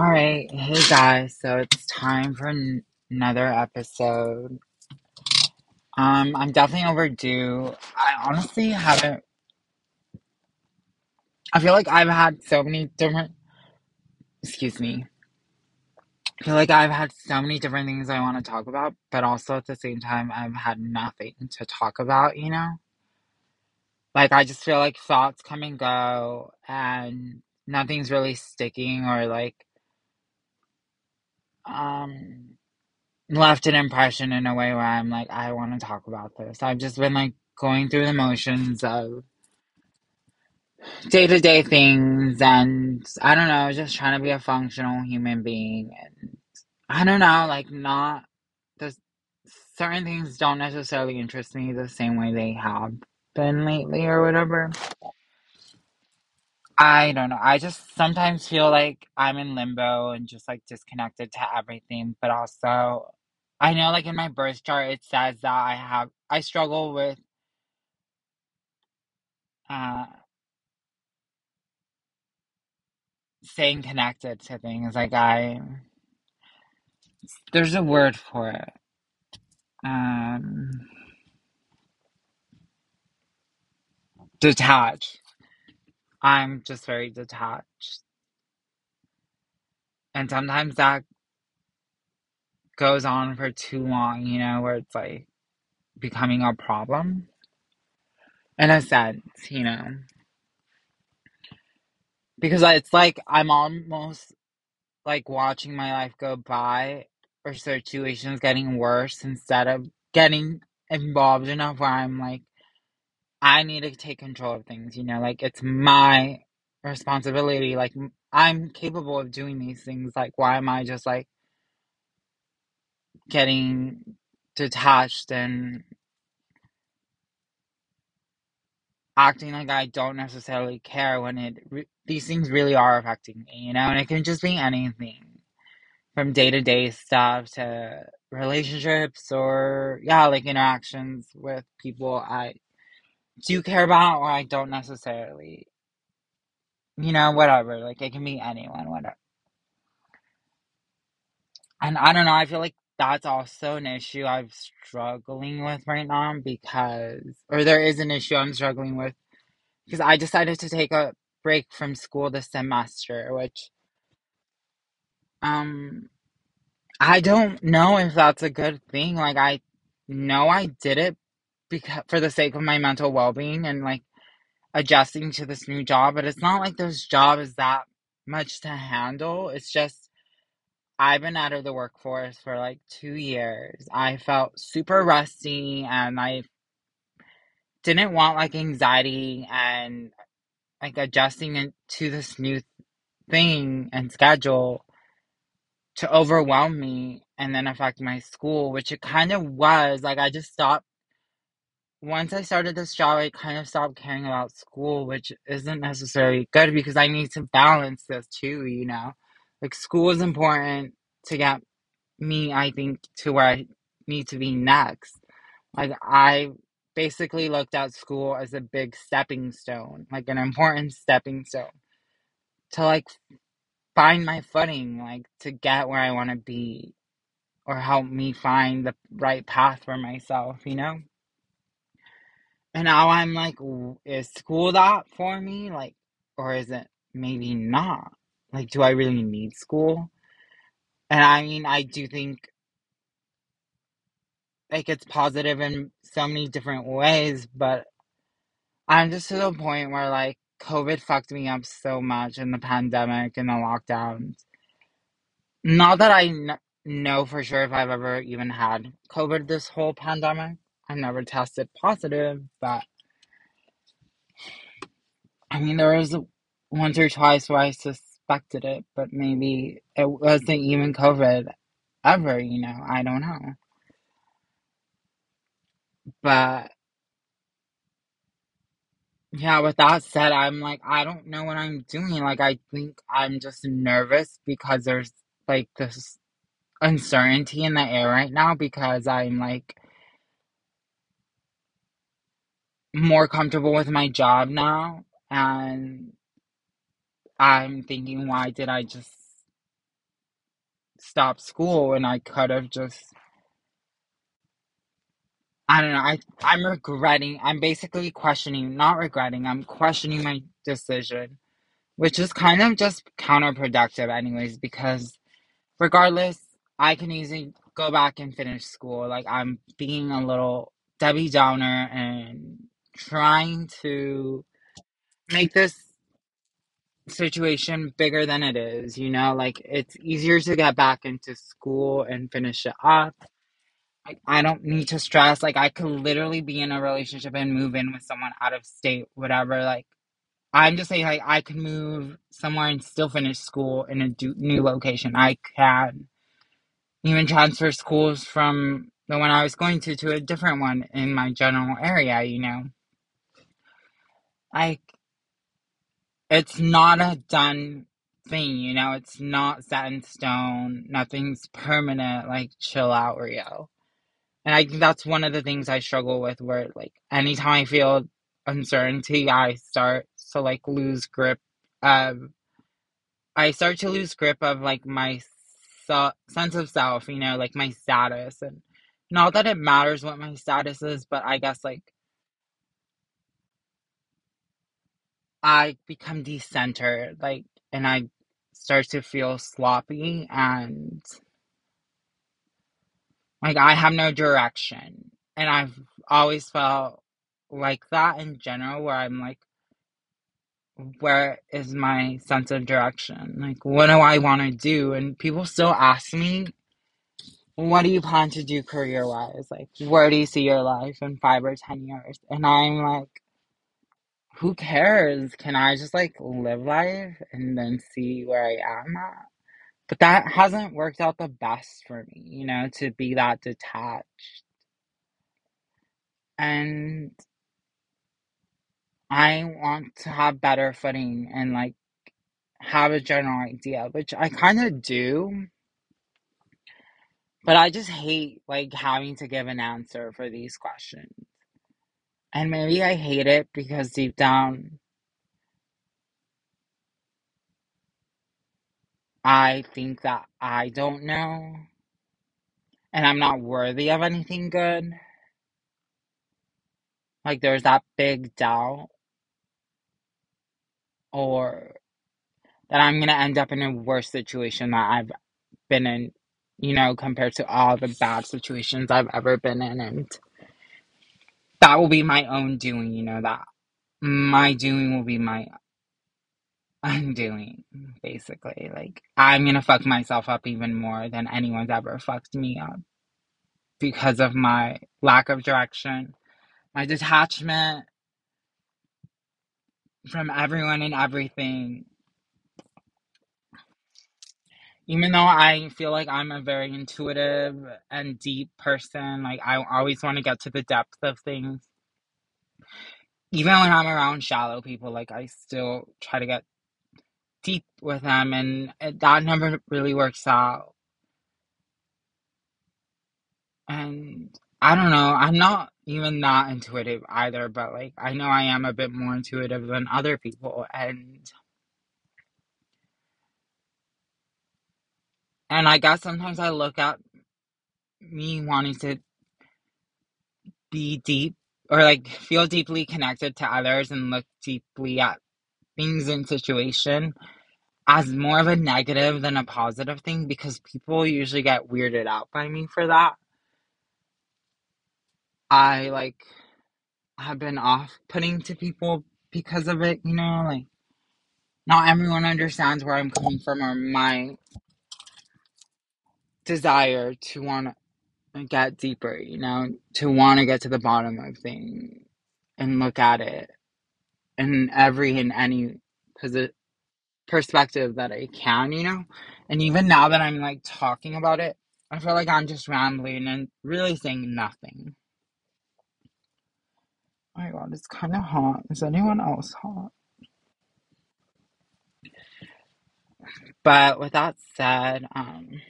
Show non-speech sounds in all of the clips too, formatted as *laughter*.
All right, hey guys, so it's time for n- another episode. Um, I'm definitely overdue. I honestly haven't. I feel like I've had so many different. Excuse me. I feel like I've had so many different things I want to talk about, but also at the same time, I've had nothing to talk about. You know, like I just feel like thoughts come and go, and nothing's really sticking or like um left an impression in a way where I'm like, I want to talk about this. I've just been like going through the motions of day to day things and I don't know, just trying to be a functional human being. And I don't know, like, not the certain things don't necessarily interest me the same way they have been lately or whatever. I don't know. I just sometimes feel like I'm in limbo and just like disconnected to everything, but also I know like in my birth chart it says that I have I struggle with uh staying connected to things. Like I there's a word for it. Um detached. I'm just very detached. And sometimes that goes on for too long, you know, where it's like becoming a problem in a sense, you know. Because it's like I'm almost like watching my life go by or situations getting worse instead of getting involved enough where I'm like, I need to take control of things, you know, like it's my responsibility. Like I'm capable of doing these things. Like, why am I just like getting detached and acting like I don't necessarily care when it re- these things really are affecting me, you know, and it can just be anything from day to day stuff to relationships or yeah, like interactions with people I do you care about or I don't necessarily, you know, whatever. Like it can be anyone, whatever. And I don't know, I feel like that's also an issue I'm struggling with right now because, or there is an issue I'm struggling with because I decided to take a break from school this semester, which um I don't know if that's a good thing. Like I know I did it because for the sake of my mental well-being and like adjusting to this new job, but it's not like this job is that much to handle. It's just I've been out of the workforce for like 2 years. I felt super rusty and I didn't want like anxiety and like adjusting to this new thing and schedule to overwhelm me and then affect my school, which it kind of was. Like, I just stopped. Once I started this job, I kind of stopped caring about school, which isn't necessarily good because I need to balance this too, you know? Like, school is important to get me, I think, to where I need to be next. Like, I basically looked at school as a big stepping stone, like an important stepping stone to like find my footing, like to get where I want to be or help me find the right path for myself, you know? And now I'm like, is school that for me? Like, or is it maybe not? Like, do I really need school? And I mean, I do think like it's positive in so many different ways, but I'm just to the point where like COVID fucked me up so much in the pandemic and the lockdowns. Not that I kn- know for sure if I've ever even had COVID this whole pandemic. I never tested positive, but I mean, there was once or twice where I suspected it, but maybe it wasn't even COVID ever, you know? I don't know. But yeah, with that said, I'm like, I don't know what I'm doing. Like, I think I'm just nervous because there's like this uncertainty in the air right now because I'm like more comfortable with my job now. And I'm thinking, why did I just stop school and I could have just I don't know. I I'm regretting. I'm basically questioning, not regretting. I'm questioning my decision, which is kind of just counterproductive anyways because regardless, I can easily go back and finish school. Like I'm being a little Debbie Downer and trying to make this situation bigger than it is, you know, like it's easier to get back into school and finish it up. Like I don't need to stress. Like I could literally be in a relationship and move in with someone out of state, whatever. Like I'm just saying, like I can move somewhere and still finish school in a do- new location. I can even transfer schools from the one I was going to to a different one in my general area. You know, like it's not a done thing, you know, it's not set in stone, nothing's permanent, like chill out, Rio. And I think that's one of the things I struggle with where like anytime I feel uncertainty, I start to like lose grip of I start to lose grip of like my sense of self, you know, like my status. And not that it matters what my status is, but I guess like I become decentered, like, and I start to feel sloppy and like I have no direction. And I've always felt like that in general, where I'm like, where is my sense of direction? Like, what do I want to do? And people still ask me, what do you plan to do career wise? Like, where do you see your life in five or 10 years? And I'm like, who cares? Can I just like live life and then see where I am at? But that hasn't worked out the best for me, you know, to be that detached. And I want to have better footing and like have a general idea, which I kind of do. But I just hate like having to give an answer for these questions. And maybe I hate it because deep down I think that I don't know and I'm not worthy of anything good. Like there's that big doubt or that I'm gonna end up in a worse situation that I've been in, you know, compared to all the bad situations I've ever been in and that will be my own doing, you know, that my doing will be my undoing, basically. Like I'm gonna fuck myself up even more than anyone's ever fucked me up because of my lack of direction, my detachment from everyone and everything. Even though I feel like I'm a very intuitive and deep person, like I always want to get to the depth of things. Even when I'm around shallow people, like I still try to get deep with them, and uh, that never really works out. And I don't know, I'm not even that intuitive either, but like I know I am a bit more intuitive than other people, and And I guess sometimes I look at me wanting to be deep or like feel deeply connected to others and look deeply at things and situation as more of a negative than a positive thing because people usually get weirded out by me for that. I like have been off putting to people because of it, you know, like not everyone understands where I'm coming from or my desire to want to get deeper, you know, to want to get to the bottom of things and look at it in every and any posi- perspective that I can, you know? And even now that I'm like talking about it, I feel like I'm just rambling and really saying nothing. Oh my god, it's kind of hot. Is anyone else hot? But with that said, um,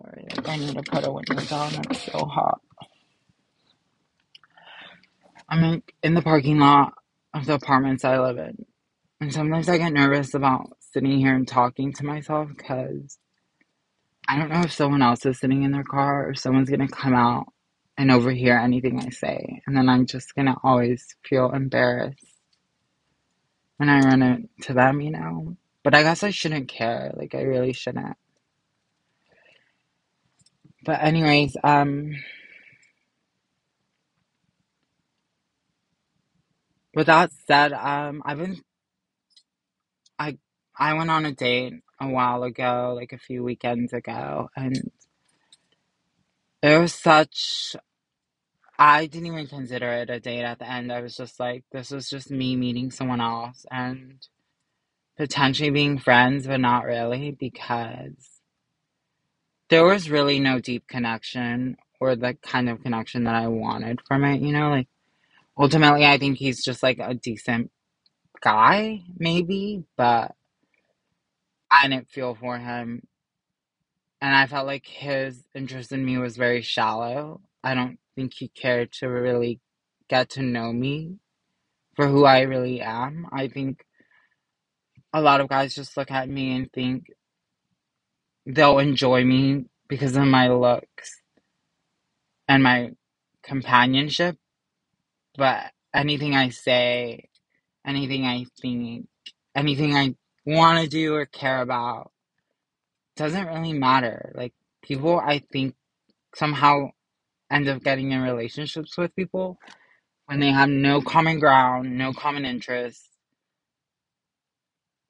sorry, I need to put a window down. It's so hot. I'm in, in the parking lot of the apartments I live in, and sometimes I get nervous about sitting here and talking to myself because I don't know if someone else is sitting in their car or someone's gonna come out and overhear anything I say. And then I'm just gonna always feel embarrassed when I run into them, you know? But I guess I shouldn't care. Like, I really shouldn't. But, anyways, um, with that said, um, I've been, I, I went on a date a while ago, like a few weekends ago, and it was such, I didn't even consider it a date at the end. I was just like, this was just me meeting someone else and potentially being friends, but not really because there was really no deep connection or the kind of connection that I wanted from it, you know? Like, ultimately, I think he's just like a decent guy, maybe, but I didn't feel for him. And I felt like his interest in me was very shallow. I don't think he cared to really get to know me for who I really am. I think a lot of guys just look at me and think they'll enjoy me because of my looks and my companionship, but anything I say, anything I think, anything I want to do or care about doesn't really matter. Like, people, I think, somehow end up getting in relationships with people when they have no common ground, no common interests,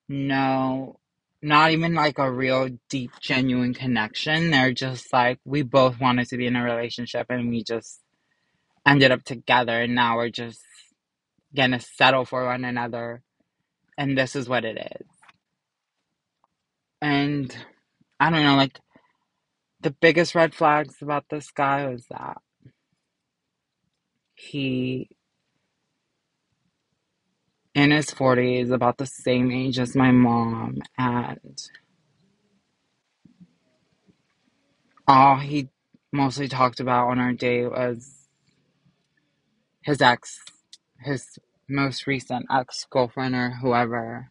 no, not even like a real deep, genuine connection. They're just like, we both wanted to be in a relationship and we just ended up together and now we're just gonna settle for one another and this is what it is. And I don't know, like the biggest red flags about this guy was that he in his 40s, about the same age as my mom, and all he mostly talked about on our date was his ex, his most recent ex girlfriend or whoever.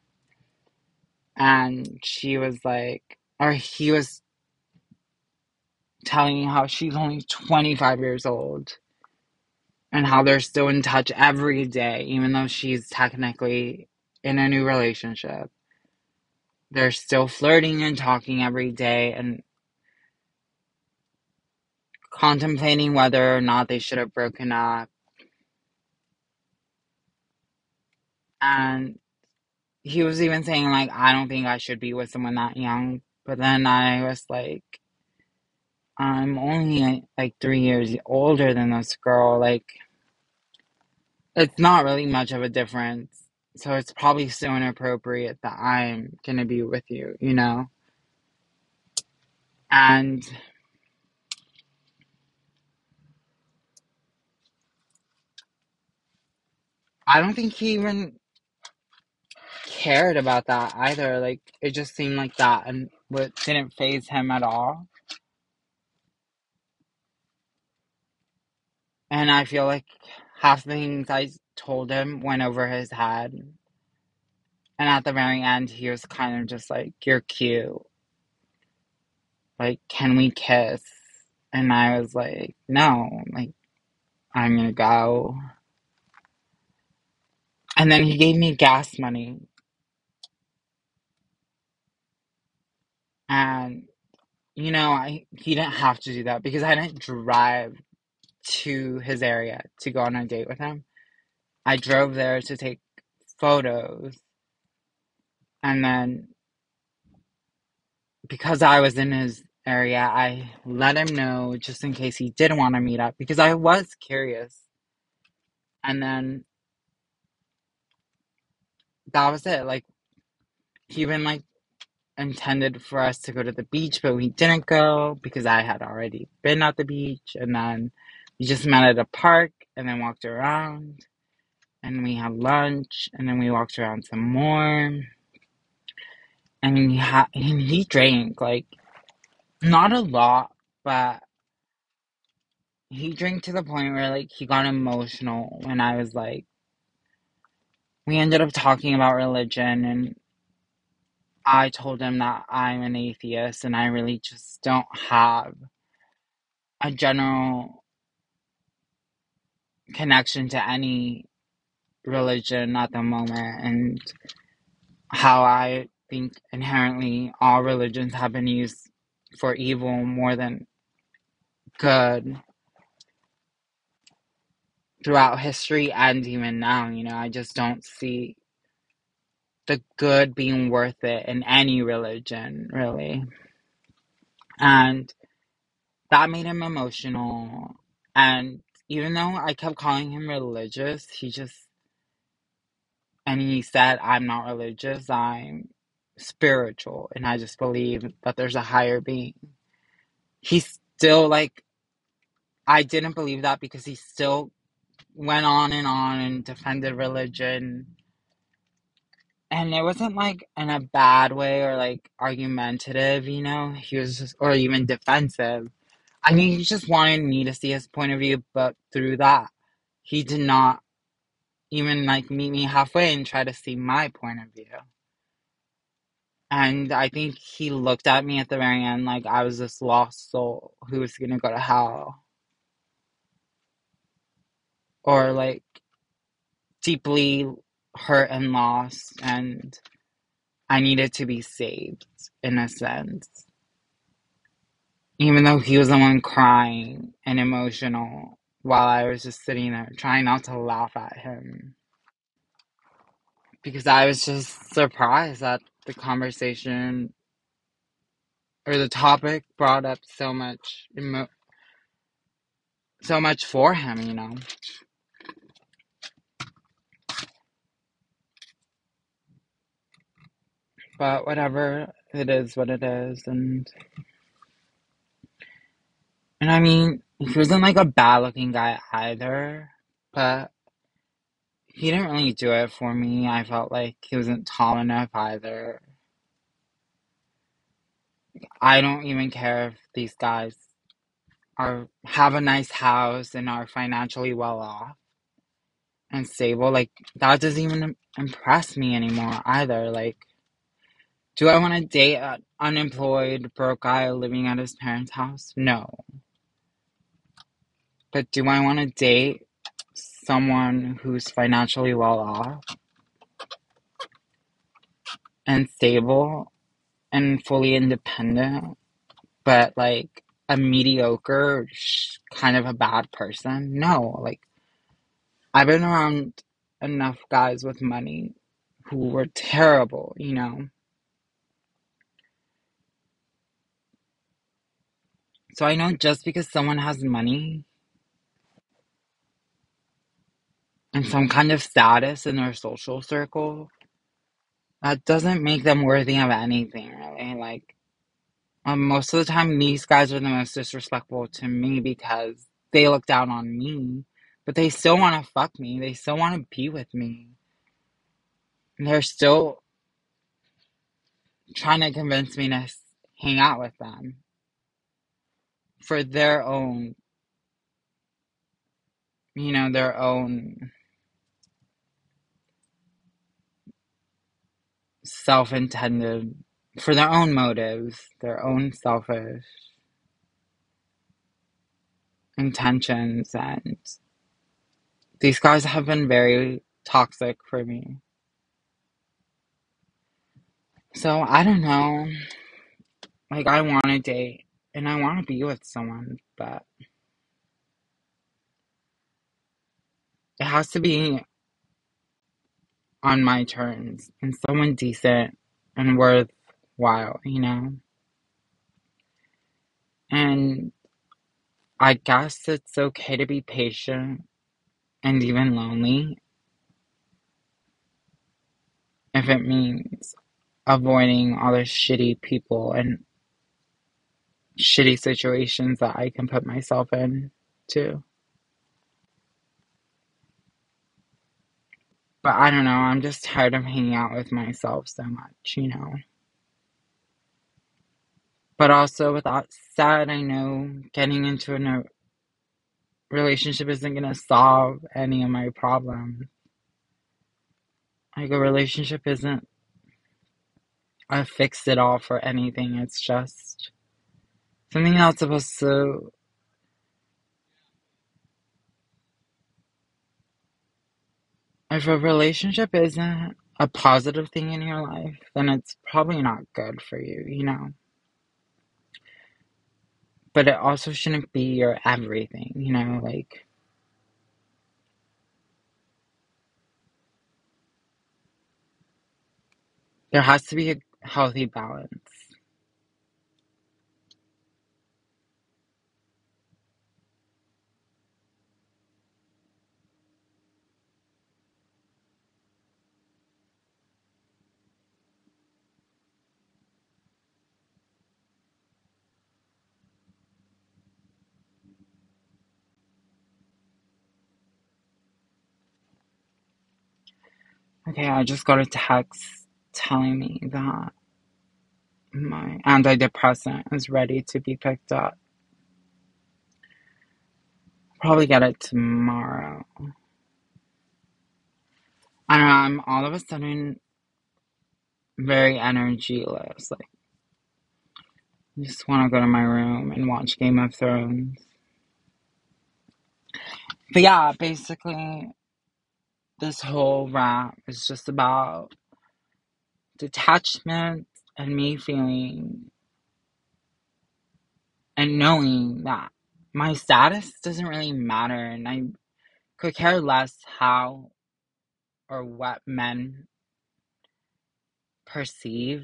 And she was like, or he was telling me how she's only 25 years old and how they're still in touch every day, even though she's technically in a new relationship. They're still flirting and talking every day and contemplating whether or not they should have broken up. And he was even saying, like, I don't think I should be with someone that young. But then I was like, I'm only like three years older than this girl. Like, it's not really much of a difference. So it's probably so inappropriate that I'm gonna be with you, you know? And I don't think he even cared about that either. Like, it just seemed like that and what didn't phase him at all. And I feel like half the things I told him went over his head. And at the very end, he was kind of just like, You're cute. Like, can we kiss? And I was like, No, like, I'm gonna go. And then he gave me gas money. And, you know, I, he didn't have to do that because I didn't drive to his area to go on a date with him. I drove there to take photos. And then because I was in his area, I let him know just in case he didn't want to meet up because I was curious. And then that was it. Like, he even like intended for us to go to the beach, but we didn't go because I had already been at the beach. And then we just met at a park and then walked around and we had lunch and then we walked around some more. And he ha- and he drank like not a lot, but he drank to the point where like he got emotional when I was like we ended up talking about religion and I told him that I'm an atheist and I really just don't have a general connection to any religion at the moment and how I think inherently all religions have been used for evil more than good throughout history and even now. You know, I just don't see the good being worth it in any religion, really. And that made him emotional. And even though I kept calling him religious, he just, and he said, I'm not religious, I'm spiritual. And I just believe that there's a higher being. He still, like, I didn't believe that because he still went on and on and defended religion and it wasn't like in a bad way or like argumentative, you know. He was just, or even defensive. I mean, he just wanted me to see his point of view, but through that, he did not even like meet me halfway and try to see my point of view. And I think he looked at me at the very end like I was this lost soul who was gonna go to hell. Or like deeply hurt and lost and I needed to be saved in a sense. Even though he was the one crying and emotional while I was just sitting there trying not to laugh at him. Because I was just surprised that the conversation or the topic brought up so much emo- so much for him, you know. But whatever, it is what it is and and I mean, he wasn't like a bad looking guy either, but he didn't really do it for me. I felt like he wasn't tall enough either. I don't even care if these guys are have a nice house and are financially well off and stable. Like that doesn't even impress me anymore either. Like, do I want to date an unemployed broke guy living at his parents' house? No. But do I want to date someone who's financially well off and stable and fully independent, but like a mediocre, kind of a bad person? No. Like, I've been around enough guys with money who were terrible, you know? So I know just because someone has money and some kind of status in their social circle, that doesn't make them worthy of anything, really. Like, um, most of the time, these guys are the most disrespectful to me because they look down on me, but they still want to fuck me. They still want to be with me. And they're still trying to convince me to hang out with them for their own, you know, their own self intended, for their own motives, their own selfish intentions. And these guys have been very toxic for me. So I don't know. Like, I want to date and I want to be with someone, but it has to be on my terms and someone decent and worthwhile, you know? And I guess it's okay to be patient and even lonely if it means avoiding all the shitty people and shitty situations that I can put myself in too. But I don't know, I'm just tired of hanging out with myself so much, you know. But also, with that said, I know getting into a relationship isn't going to solve any of my problems. Like, a relationship isn't a fix it all for anything. It's just something that's supposed to. If a relationship isn't a positive thing in your life, then it's probably not good for you, you know? But it also shouldn't be your everything, you know? Like, there has to be a healthy balance. Okay, I just got a text telling me that my antidepressant is ready to be picked up. Probably get it tomorrow. I don't know, I'm all of a sudden very energyless. Like, I just want to go to my room and watch Game of Thrones. But yeah, basically, this whole rap is just about detachment and me feeling and knowing that my status doesn't really matter and I could care less how or what men perceive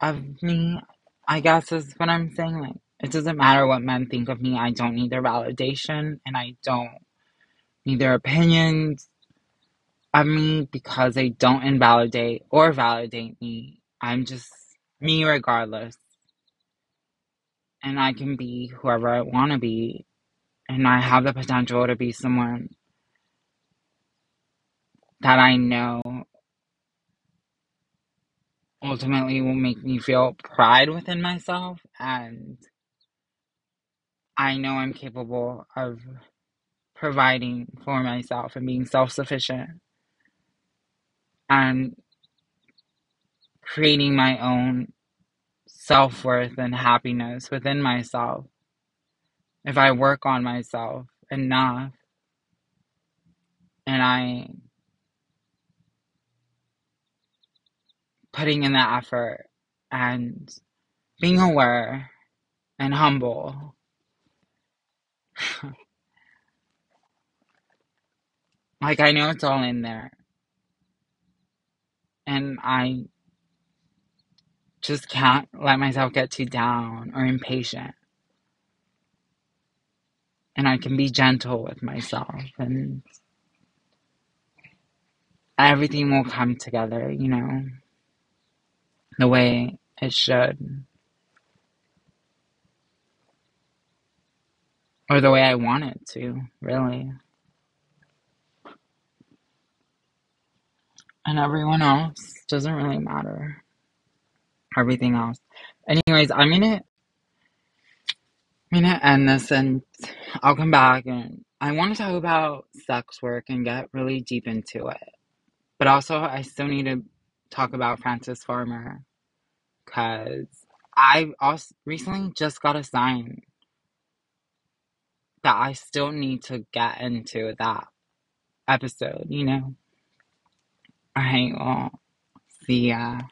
of me. I guess is what I'm saying. Like, it doesn't matter what men think of me. I don't need their validation and I don't need their opinions of me because they don't invalidate or validate me. I'm just me regardless. And I can be whoever I want to be. And I have the potential to be someone that I know ultimately will make me feel pride within myself. And I know I'm capable of providing for myself and being self sufficient and creating my own self worth and happiness within myself. If I work on myself enough and I putting in the effort and being aware and humble. *sighs* like I know it's all in there. And I just can't let myself get too down or impatient. And I can be gentle with myself and everything will come together, you know, the way it should. Or the way I want it to, really. And everyone else doesn't really matter. Everything else. Anyways, I'm gonna I'm gonna end this and I'll come back and I want to talk about sex work and get really deep into it. But also I still need to talk about Frances Farmer because I also recently just got a sign that I still need to get into that episode, you know? Alright, well, see ya.